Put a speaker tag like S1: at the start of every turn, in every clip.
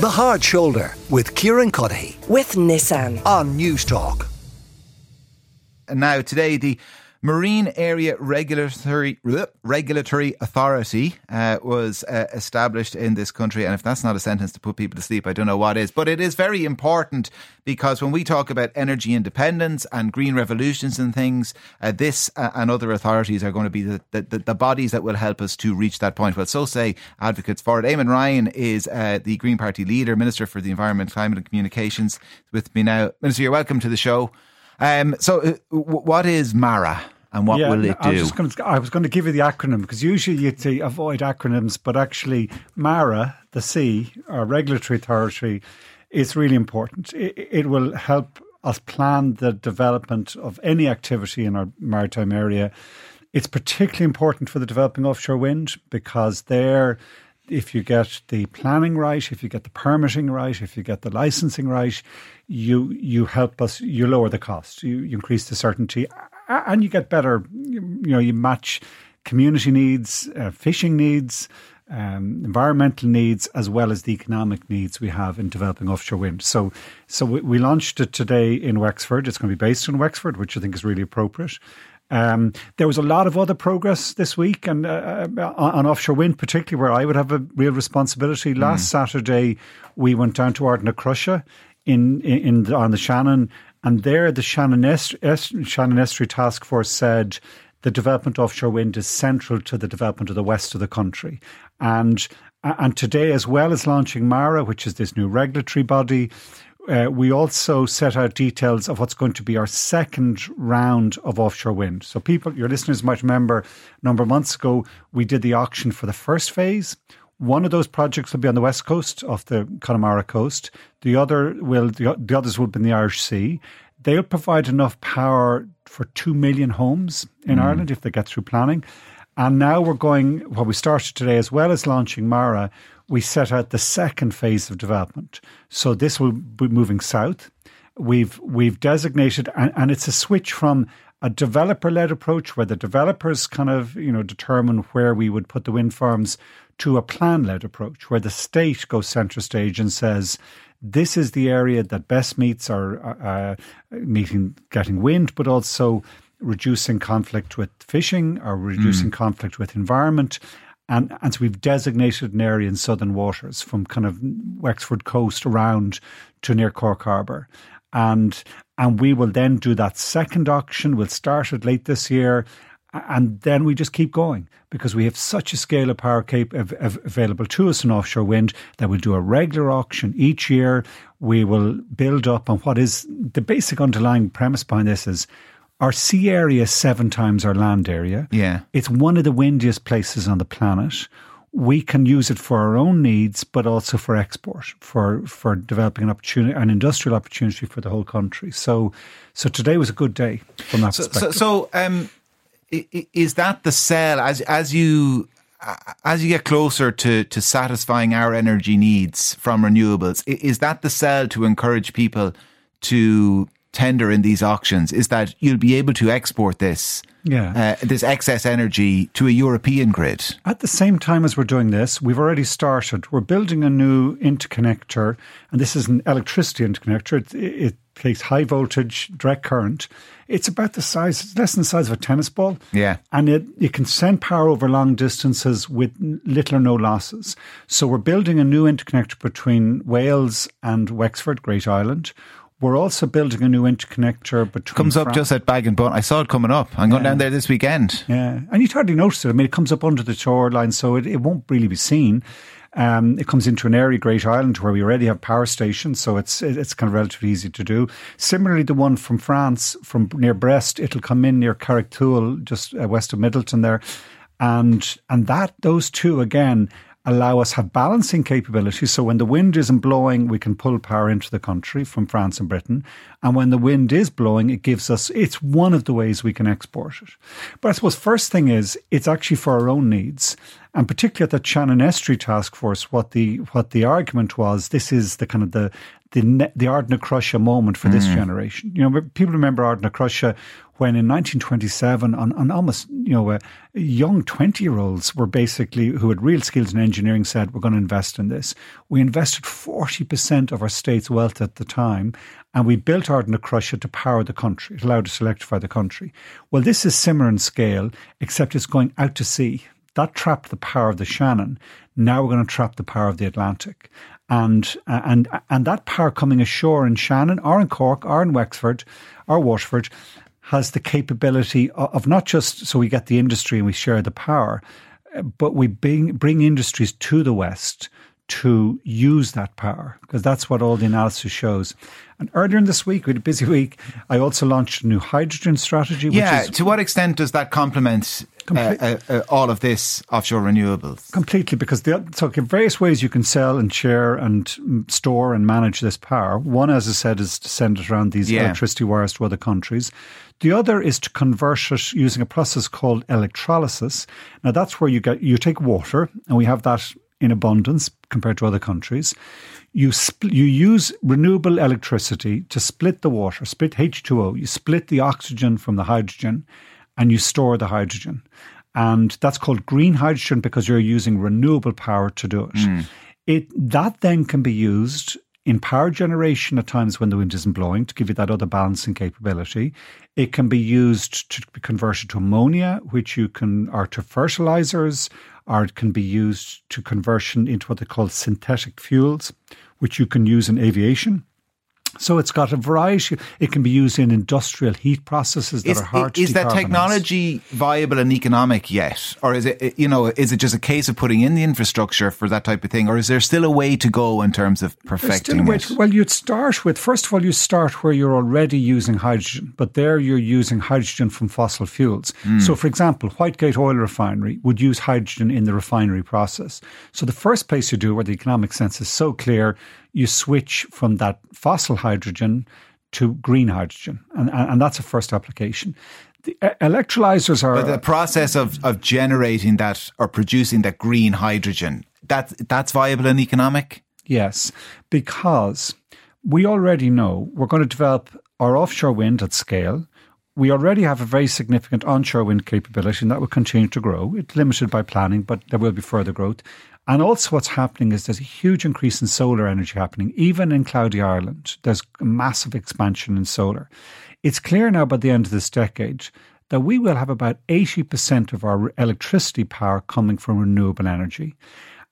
S1: The Hard Shoulder with Kieran Cuddihy
S2: with Nissan.
S1: on Newstalk.
S3: And now, today, the Marine Area Regulatory Regulatory Authority uh, was uh, established in this country, and if that's not a sentence to put people to sleep, I don't know what is. But it is very important because when we talk about energy independence and green revolutions and things, uh, this uh, and other authorities are going to be the, the, the, bodies that will help us to reach that point. Well, so say advocates for it. Eamon Ryan is uh, the Green Party leader, Minister for the Environment, Climate and Communications. With me now, Minister, you're welcome to the show. Um, so, uh, w- what is MARA? And what
S4: yeah,
S3: will it
S4: I
S3: do?
S4: was, gonna, I was going to give you the acronym because usually you'd avoid acronyms, but actually, MARA, the C, our regulatory authority, is really important. It, it will help us plan the development of any activity in our maritime area. It's particularly important for the developing offshore wind because there if you get the planning right, if you get the permitting right, if you get the licensing right, you you help us. You lower the cost. You, you increase the certainty, and you get better. You, know, you match community needs, uh, fishing needs. Um, environmental needs as well as the economic needs we have in developing offshore wind. So, so we, we launched it today in Wexford. It's going to be based in Wexford, which I think is really appropriate. Um, there was a lot of other progress this week, and uh, uh on offshore wind, particularly where I would have a real responsibility. Last mm. Saturday, we went down to Ardnacrusha in, in, in the, on the Shannon, and there the Shannon, Est- Est- Shannon Estuary Task Force said the development of offshore wind is central to the development of the west of the country, and and today, as well as launching MARA, which is this new regulatory body, uh, we also set out details of what's going to be our second round of offshore wind. So, people, your listeners might remember a number of months ago, we did the auction for the first phase. One of those projects will be on the west coast of the Connemara coast. The other will, the, the others will be in the Irish Sea. They'll provide enough power for 2 million homes in mm. Ireland if they get through planning. And now we're going, what well, we started today, as well as launching Mara, we set out the second phase of development. So this will be moving south. We've we've designated, and, and it's a switch from a developer-led approach where the developers kind of you know determine where we would put the wind farms to a plan-led approach where the state goes centre stage and says this is the area that best meets our uh meeting getting wind, but also reducing conflict with fishing or reducing mm. conflict with environment and, and so we've designated an area in southern waters from kind of Wexford coast around to near Cork Harbour. And and we will then do that second auction. We'll start it late this year. And then we just keep going because we have such a scale of power cap- available to us in offshore wind that we'll do a regular auction each year. We will build up on what is the basic underlying premise behind this is our sea area is seven times our land area.
S3: Yeah.
S4: It's one of the windiest places on the planet. We can use it for our own needs, but also for export, for for developing an opportunity, an industrial opportunity for the whole country. So, so today was a good day from that
S3: so,
S4: perspective.
S3: So, so um, is that the sell as as you as you get closer to, to satisfying our energy needs from renewables, is that the sell to encourage people to tender in these auctions is that you'll be able to export this
S4: yeah.
S3: Uh, this excess energy to a European grid.
S4: At the same time as we're doing this, we've already started. We're building a new interconnector, and this is an electricity interconnector. It, it takes high voltage direct current. It's about the size, it's less than the size of a tennis ball.
S3: Yeah.
S4: And it, it can send power over long distances with little or no losses. So we're building a new interconnector between Wales and Wexford, Great Island. We're also building a new interconnector between.
S3: Comes up just at Baginbun. I saw it coming up. I'm going yeah. down there this weekend.
S4: Yeah, and you'd hardly notice it. I mean, it comes up under the shoreline, so it, it won't really be seen. Um, it comes into an area, Great Island, where we already have power stations, so it's it's kind of relatively easy to do. Similarly, the one from France, from near Brest, it'll come in near Carrigtwohill, just uh, west of Midleton there, and and that those two again allow us have balancing capabilities. So when the wind isn't blowing, we can pull power into the country from France and Britain. And when the wind is blowing, it gives us, it's one of the ways we can export it. But I suppose first thing is it's actually for our own needs. And particularly at the Shannon Estuary Task Force, what the, what the argument was, this is the kind of the, the, the Ardnacrusha moment for this mm. generation. You know, people remember Ardnacrusha when in 1927, on, on almost, you know, uh, young 20 year olds were basically, who had real skills in engineering, said, we're going to invest in this. We invested 40% of our state's wealth at the time, and we built Ardnacrusha to power the country. It allowed us to electrify the country. Well, this is similar in scale, except it's going out to sea. That trapped the power of the Shannon. Now we're going to trap the power of the Atlantic. And, and, and that power coming ashore in Shannon or in Cork or in Wexford or Waterford has the capability of not just so we get the industry and we share the power, but we bring, bring industries to the West to use that power because that's what all the analysis shows. And earlier in this week, we had a busy week, I also launched a new hydrogen strategy.
S3: yeah,
S4: is,
S3: to what extent does that complement uh, uh, uh, all of this offshore renewables?
S4: Completely, because the, so various ways you can sell and share and store and manage this power. One, as I said, is to send it around these yeah. electricity wires to other countries. The other is to convert it using a process called electrolysis. Now that's where you get you take water, and we have that in abundance compared to other countries. You spl- you use renewable electricity to split the water, split H2O. You split the oxygen from the hydrogen, and you store the hydrogen. And that's called green hydrogen because you're using renewable power to do it. Mm. It that then can be used in power generation at times when the wind isn't blowing to give you that other balancing capability. It can be used to be converted to ammonia, which you can, or to fertilizers, or it can be used to conversion into what they call synthetic fuels, which you can use in aviation. So it's got a variety. It can be used in industrial heat processes that
S3: is,
S4: are hard
S3: is, that technology viable and economic yet? Or is it, you know, is it just a case of putting in the infrastructure for that type of thing? Or is there still a way to go in terms of perfecting it?
S4: To, well, you'd start with, first of all, you start where you're already using hydrogen, but there you're using hydrogen from fossil fuels. Mm. So, for example, Whitegate Oil Refinery would use hydrogen in the refinery process. So the first place you do where the economic sense is so clear, you switch from that fossil hydrogen to green hydrogen. And, and that's a first application. The electrolyzers are.
S3: But the process of, of generating that or producing that green hydrogen, that, that's viable and economic?
S4: Yes, because we already know we're going to develop our offshore wind at scale. We already have a very significant onshore wind capability, and that will continue to grow. It's limited by planning, but there will be further growth. And also, what's happening is there's a huge increase in solar energy happening, even in cloudy Ireland. There's massive expansion in solar. It's clear now by the end of this decade that we will have about 80% of our electricity power coming from renewable energy.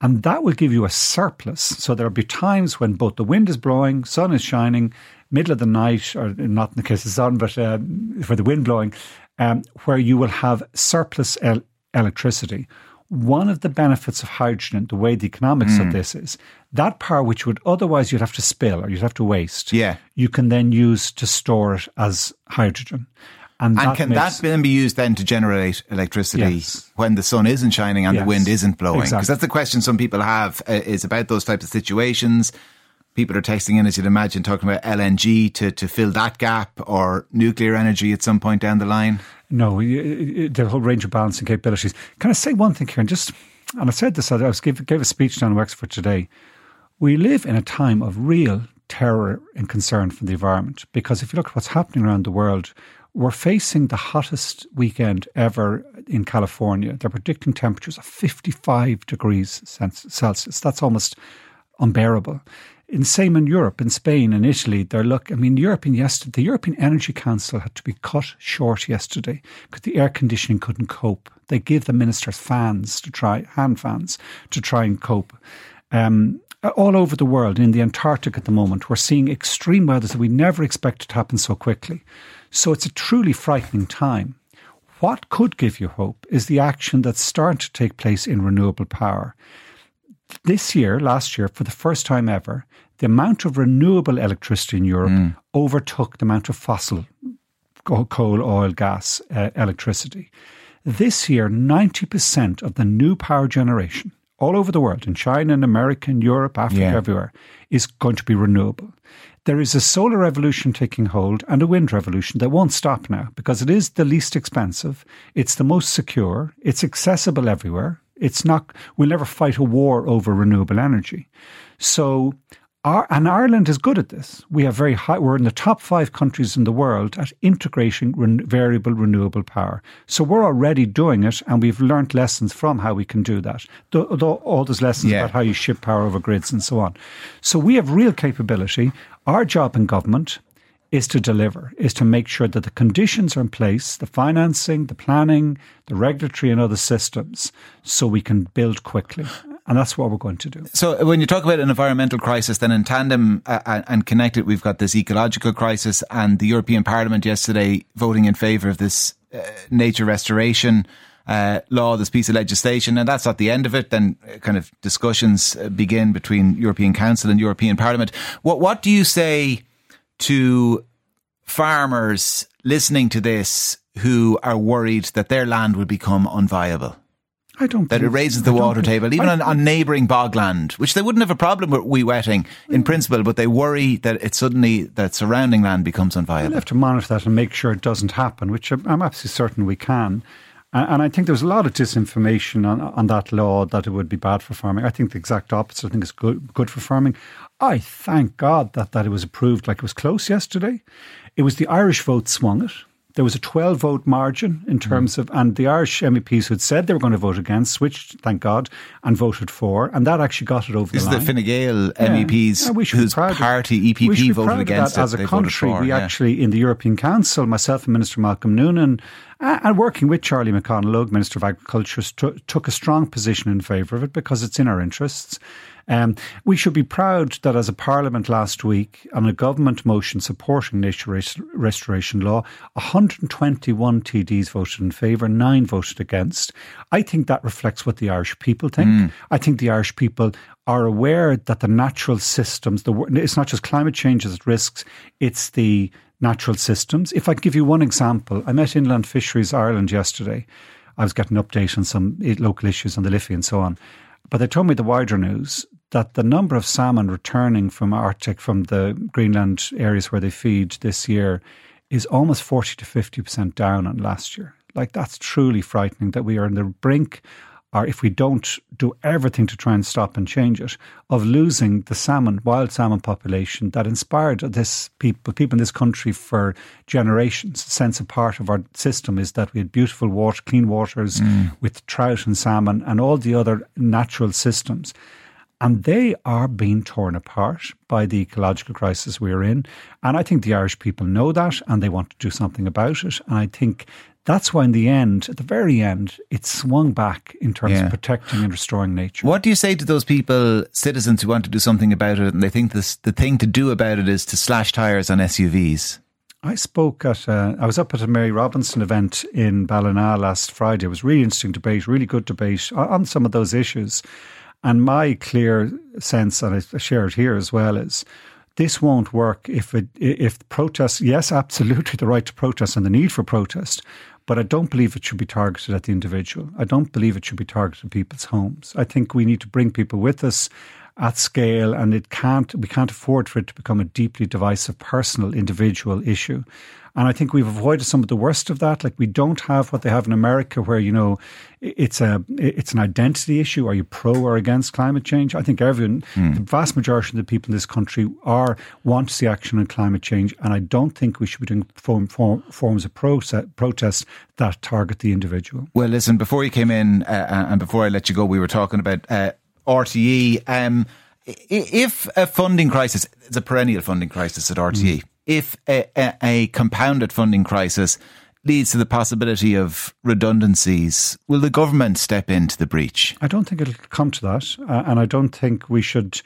S4: And that will give you a surplus. So there'll be times when both the wind is blowing, sun is shining, middle of the night, or not in the case of sun, but uh, for the wind blowing, um, where you will have surplus el- electricity one of the benefits of hydrogen, the way the economics mm. of this is, that power which would otherwise you'd have to spill or you'd have to waste,
S3: yeah.
S4: you can then use to store it as hydrogen.
S3: And, and that can makes, that then be used then to generate electricity yes. when the sun isn't shining and yes. the wind isn't blowing? Because exactly. that's the question some people have uh, is about those types of situations. People are texting in, as you'd imagine, talking about LNG to, to fill that gap or nuclear energy at some point down the line.
S4: No, the whole range of balancing capabilities. Can I say one thing here? And just, and I said this, I was gave, gave a speech down in Wexford today. We live in a time of real terror and concern for the environment because if you look at what's happening around the world, we're facing the hottest weekend ever in California. They're predicting temperatures of 55 degrees Celsius. That's almost unbearable in same in Europe, in Spain and Italy, they're look. I mean, European yesterday, the European Energy Council had to be cut short yesterday because the air conditioning couldn't cope. They gave the ministers fans to try hand fans to try and cope. Um, all over the world, in the Antarctic at the moment, we're seeing extreme weather that we never expected to happen so quickly. So it's a truly frightening time. What could give you hope is the action that's starting to take place in renewable power. This year, last year, for the first time ever, the amount of renewable electricity in Europe mm. overtook the amount of fossil coal, oil, gas uh, electricity. This year, 90% of the new power generation all over the world, in China, in America, in Europe, Africa, yeah. everywhere, is going to be renewable. There is a solar revolution taking hold and a wind revolution that won't stop now because it is the least expensive, it's the most secure, it's accessible everywhere, it's not, we'll never fight a war over renewable energy. So Our, and Ireland is good at this. We have very high, we're in the top five countries in the world at integrating ren, variable renewable power. So we're already doing it and we've learnt lessons from how we can do that. The, the, all those lessons yeah. about how you ship power over grids and so on. So we have real capability. Our job in government is to deliver, is to make sure that the conditions are in place, the financing, the planning, the regulatory and other systems, so we can build quickly. And that's what we're going to do.
S3: So, when you talk about an environmental crisis, then in tandem uh, and connected, we've got this ecological crisis, and the European Parliament yesterday voting in favour of this uh, nature restoration uh, law, this piece of legislation, and that's not the end of it. Then, uh, kind of discussions uh, begin between European Council and European Parliament. What what do you say to farmers listening to this who are worried that their land will become unviable?
S4: I don't
S3: that it raises the water table, even on, on neighbouring bogland, which they wouldn't have a problem with wetting in principle, but they worry that it suddenly that surrounding land becomes unviable.
S4: We'll have to monitor that and make sure it doesn't happen, which I'm, absolutely certain we can. And I think there's a lot of disinformation on, on that law that it would be bad for farming. I think the exact opposite. I think it's good, good for farming. I thank God that, that it was approved like it was close yesterday. It was the Irish vote swung it. There was a 12 vote margin in terms mm. of, and the Irish MEPs who had said they were going to vote against switched, thank God, and voted for, and that actually got it over
S3: this
S4: the
S3: line. This is the Fine Gael MEPs yeah, whose party EPP voted against
S4: it. As a country, we yeah. actually, in the European Council, myself and Minister Malcolm Noonan, and working with Charlie McConalogue, Minister of Agriculture, took a strong position in favour of it because it's in our interests. Um, we should be proud that as a Parliament last week, on a government motion supporting nature res- restoration law, 121 TDs voted in favour, nine voted against. I think that reflects what the Irish people think. Mm. I think the Irish people are aware that the natural systems, the, it's not just climate change as risks, it's the natural systems. If I give you one example, I met Inland Fisheries Ireland yesterday. I was getting an update on some eh, local issues on the Liffey and so on. But they told me the wider news that the number of salmon returning from Arctic, from the Greenland areas where they feed this year, is almost 40 to 50% down on last year. Like, that's truly frightening that we are on the brink, or if we don't do everything to try and stop and change it, of losing the salmon, wild salmon population that inspired this people, people in this country for generations. A sense of part of our system is that we had beautiful water, clean waters mm. with trout and salmon and all the other natural systems. And they are being torn apart by the ecological crisis we're in. And I think the Irish people know that and they want to do something about it. And I think that's why, in the end, at the very end, it swung back in terms yeah. of protecting and restoring nature.
S3: What do you say to those people, citizens who want to do something about it, and they think this, the thing to do about it is to slash tyres on SUVs?
S4: I spoke at, uh, I was up at a Mary Robinson event in Ballina last Friday. It was really interesting debate, really good debate on some of those issues. And my clear sense, and I share it here as well, is this won't work if it if protests. Yes, absolutely, the right to protest and the need for protest, but I don't believe it should be targeted at the individual. I don't believe it should be targeted at people's homes. I think we need to bring people with us at scale, and it can't we can't afford for it to become a deeply divisive, personal, individual issue. And I think we've avoided some of the worst of that. Like we don't have what they have in America, where you know it's a it's an identity issue. Are you pro or against climate change? I think everyone, mm. the vast majority of the people in this country, are want to see action on climate change, and I don't think we should be doing form, form, forms of process, protest that target the individual.
S3: Well, listen, before you came in uh, uh and before I let you go, we were talking about uh, RTE. Um, if a funding crisis, it's a perennial funding crisis at RTE. Mm if a, a, a compounded funding crisis leads to the possibility of redundancies, will the government step into the breach?
S4: I don't think it'll come to that. Uh, and I don't think we should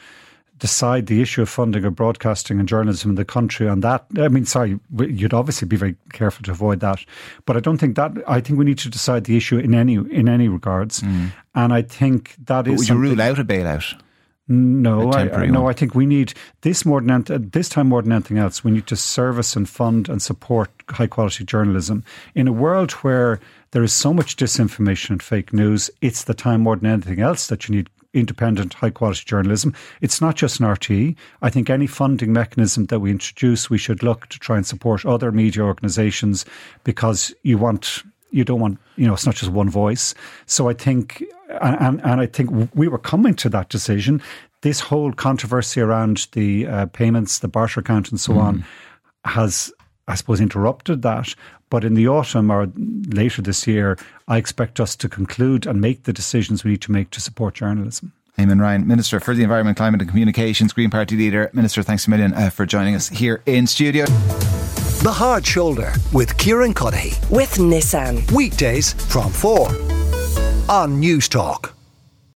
S4: decide the issue of funding of broadcasting and journalism in the country on that. I mean, sorry, you'd obviously be very careful to avoid that, but I don't think that. I think we need to decide the issue in any in any regards, mm. and I think that
S3: but
S4: is.
S3: Would you rule out a bailout?
S4: No, I, no. I think we need this more than this time more than anything else. We need to service and fund and support high quality journalism in a world where there is so much disinformation and fake news. It's the time more than anything else that you need independent, high quality journalism. It's not just an RTE. I think any funding mechanism that we introduce, we should look to try and support other media organisations because you want you don't want you know it's not just one voice. So I think and, and I think we were coming to that decision. this whole controversy around the uh, payments, the barter account, and so mm. on, has, I suppose, interrupted that. But in the autumn or later this year, I expect us to conclude and make the decisions we need to make to support journalism.
S3: Eamon Ryan, Minister for the Environment, Climate and Communications, Green Party leader. Minister, thanks a million uh, for joining us here in studio.
S1: The Hard Shoulder with Kieran Cuddihy.
S2: With Nissan.
S1: Weekdays from 4 on Newstalk.